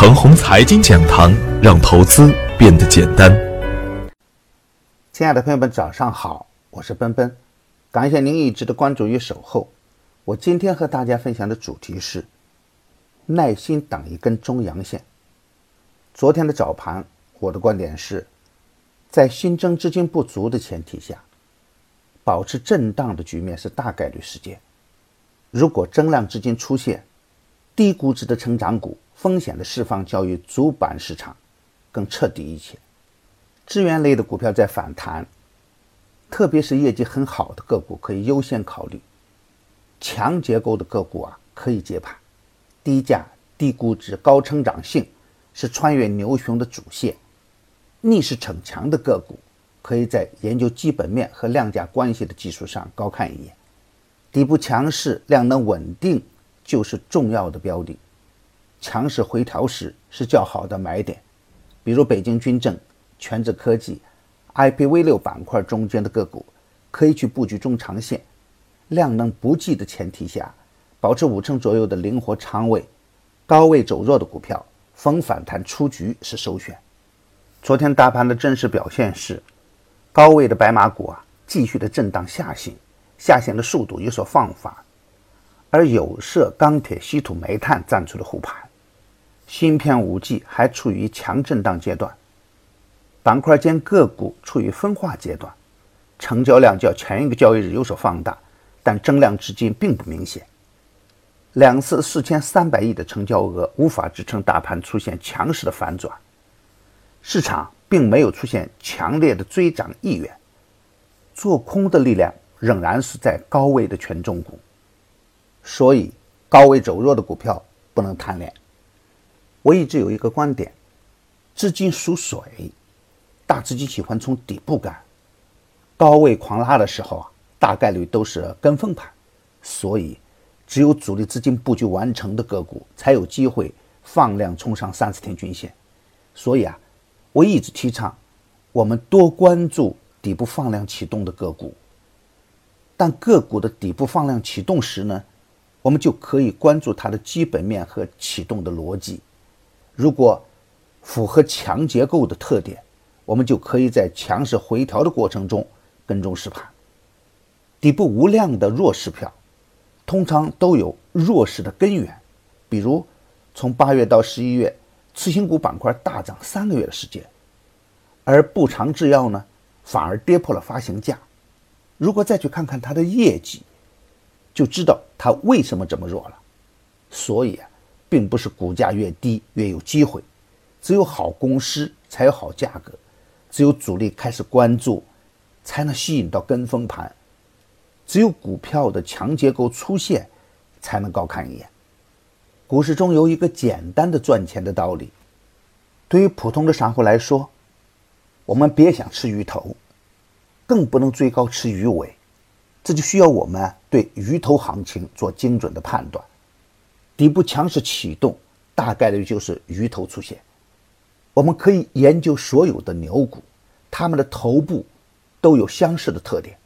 程红财经讲堂，让投资变得简单。亲爱的朋友们，早上好，我是奔奔，感谢您一直的关注与守候。我今天和大家分享的主题是耐心等一根中阳线。昨天的早盘，我的观点是，在新增资金不足的前提下，保持震荡的局面是大概率事件。如果增量资金出现，低估值的成长股风险的释放较于主板市场更彻底一些，资源类的股票在反弹，特别是业绩很好的个股可以优先考虑，强结构的个股啊可以接盘，低价、低估值、高成长性是穿越牛熊的主线，逆势逞强的个股可以在研究基本面和量价关系的基础上高看一眼，底部强势、量能稳定。就是重要的标的，强势回调时是较好的买点，比如北京军政、全智科技、IPv 六板块中间的个股，可以去布局中长线，量能不济的前提下，保持五成左右的灵活仓位，高位走弱的股票逢反弹出局是首选。昨天大盘的真实表现是，高位的白马股啊继续的震荡下行，下行的速度有所放缓。而有色、钢铁、稀土、煤炭站出了护盘，芯片、五 G 还处于强震荡阶段，板块间个股处于分化阶段，成交量较前一个交易日有所放大，但增量资金并不明显。两次四千三百亿的成交额无法支撑大盘出现强势的反转，市场并没有出现强烈的追涨意愿，做空的力量仍然是在高位的权重股。所以，高位走弱的股票不能贪恋。我一直有一个观点：资金属水，大资金喜欢从底部干。高位狂拉的时候啊，大概率都是跟风盘。所以，只有主力资金布局完成的个股才有机会放量冲上三十天均线。所以啊，我一直提倡我们多关注底部放量启动的个股。但个股的底部放量启动时呢？我们就可以关注它的基本面和启动的逻辑。如果符合强结构的特点，我们就可以在强势回调的过程中跟踪实盘。底部无量的弱势票，通常都有弱势的根源。比如，从八月到十一月，次新股板块大涨三个月的时间，而步长制药呢，反而跌破了发行价。如果再去看看它的业绩，就知道它为什么这么弱了，所以啊，并不是股价越低越有机会，只有好公司才有好价格，只有主力开始关注，才能吸引到跟风盘，只有股票的强结构出现，才能高看一眼。股市中有一个简单的赚钱的道理，对于普通的散户来说，我们别想吃鱼头，更不能追高吃鱼尾。这就需要我们对鱼头行情做精准的判断，底部强势启动，大概率就是鱼头出现。我们可以研究所有的牛股，它们的头部都有相似的特点，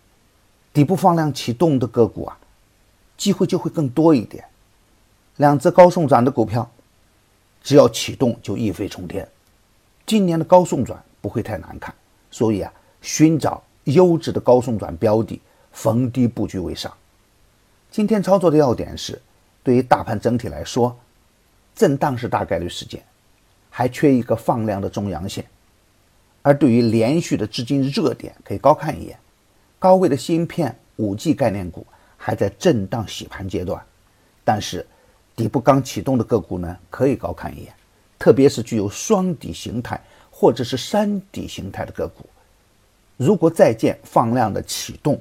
底部放量启动的个股啊，机会就会更多一点。两只高送转的股票，只要启动就一飞冲天。今年的高送转不会太难看，所以啊，寻找优质的高送转标的。逢低布局为上。今天操作的要点是，对于大盘整体来说，震荡是大概率事件，还缺一个放量的中阳线。而对于连续的资金热点，可以高看一眼。高位的芯片、五 G 概念股还在震荡洗盘阶段，但是底部刚启动的个股呢，可以高看一眼。特别是具有双底形态或者是三底形态的个股，如果再见放量的启动。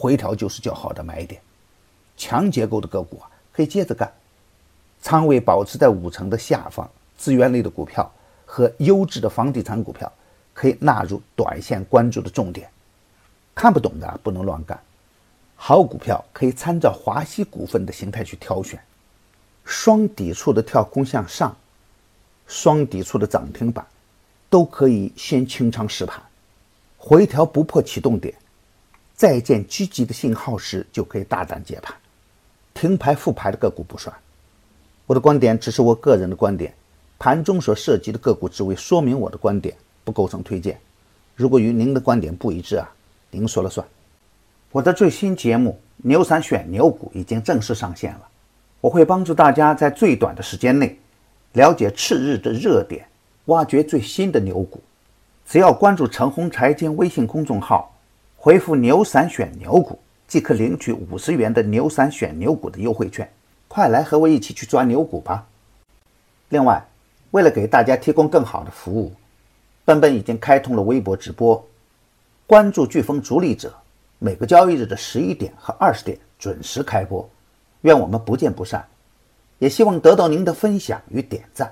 回调就是较好的买点，强结构的个股啊可以接着干，仓位保持在五成的下方，资源类的股票和优质的房地产股票可以纳入短线关注的重点。看不懂的不能乱干，好股票可以参照华西股份的形态去挑选，双底处的跳空向上，双底处的涨停板，都可以先清仓实盘，回调不破启动点。再见积极的信号时，就可以大胆接盘。停牌复牌的个股不算。我的观点只是我个人的观点，盘中所涉及的个股只为说明我的观点，不构成推荐。如果与您的观点不一致啊，您说了算。我的最新节目《牛散选牛股》已经正式上线了，我会帮助大家在最短的时间内了解次日的热点，挖掘最新的牛股。只要关注陈红财经微信公众号，回复“牛散选牛股”，即可领取五十元的“牛散选牛股”的优惠券。快来和我一起去抓牛股吧！另外，为了给大家提供更好的服务，奔奔已经开通了微博直播，关注飓风逐利者，每个交易日的十一点和二十点准时开播，愿我们不见不散。也希望得到您的分享与点赞。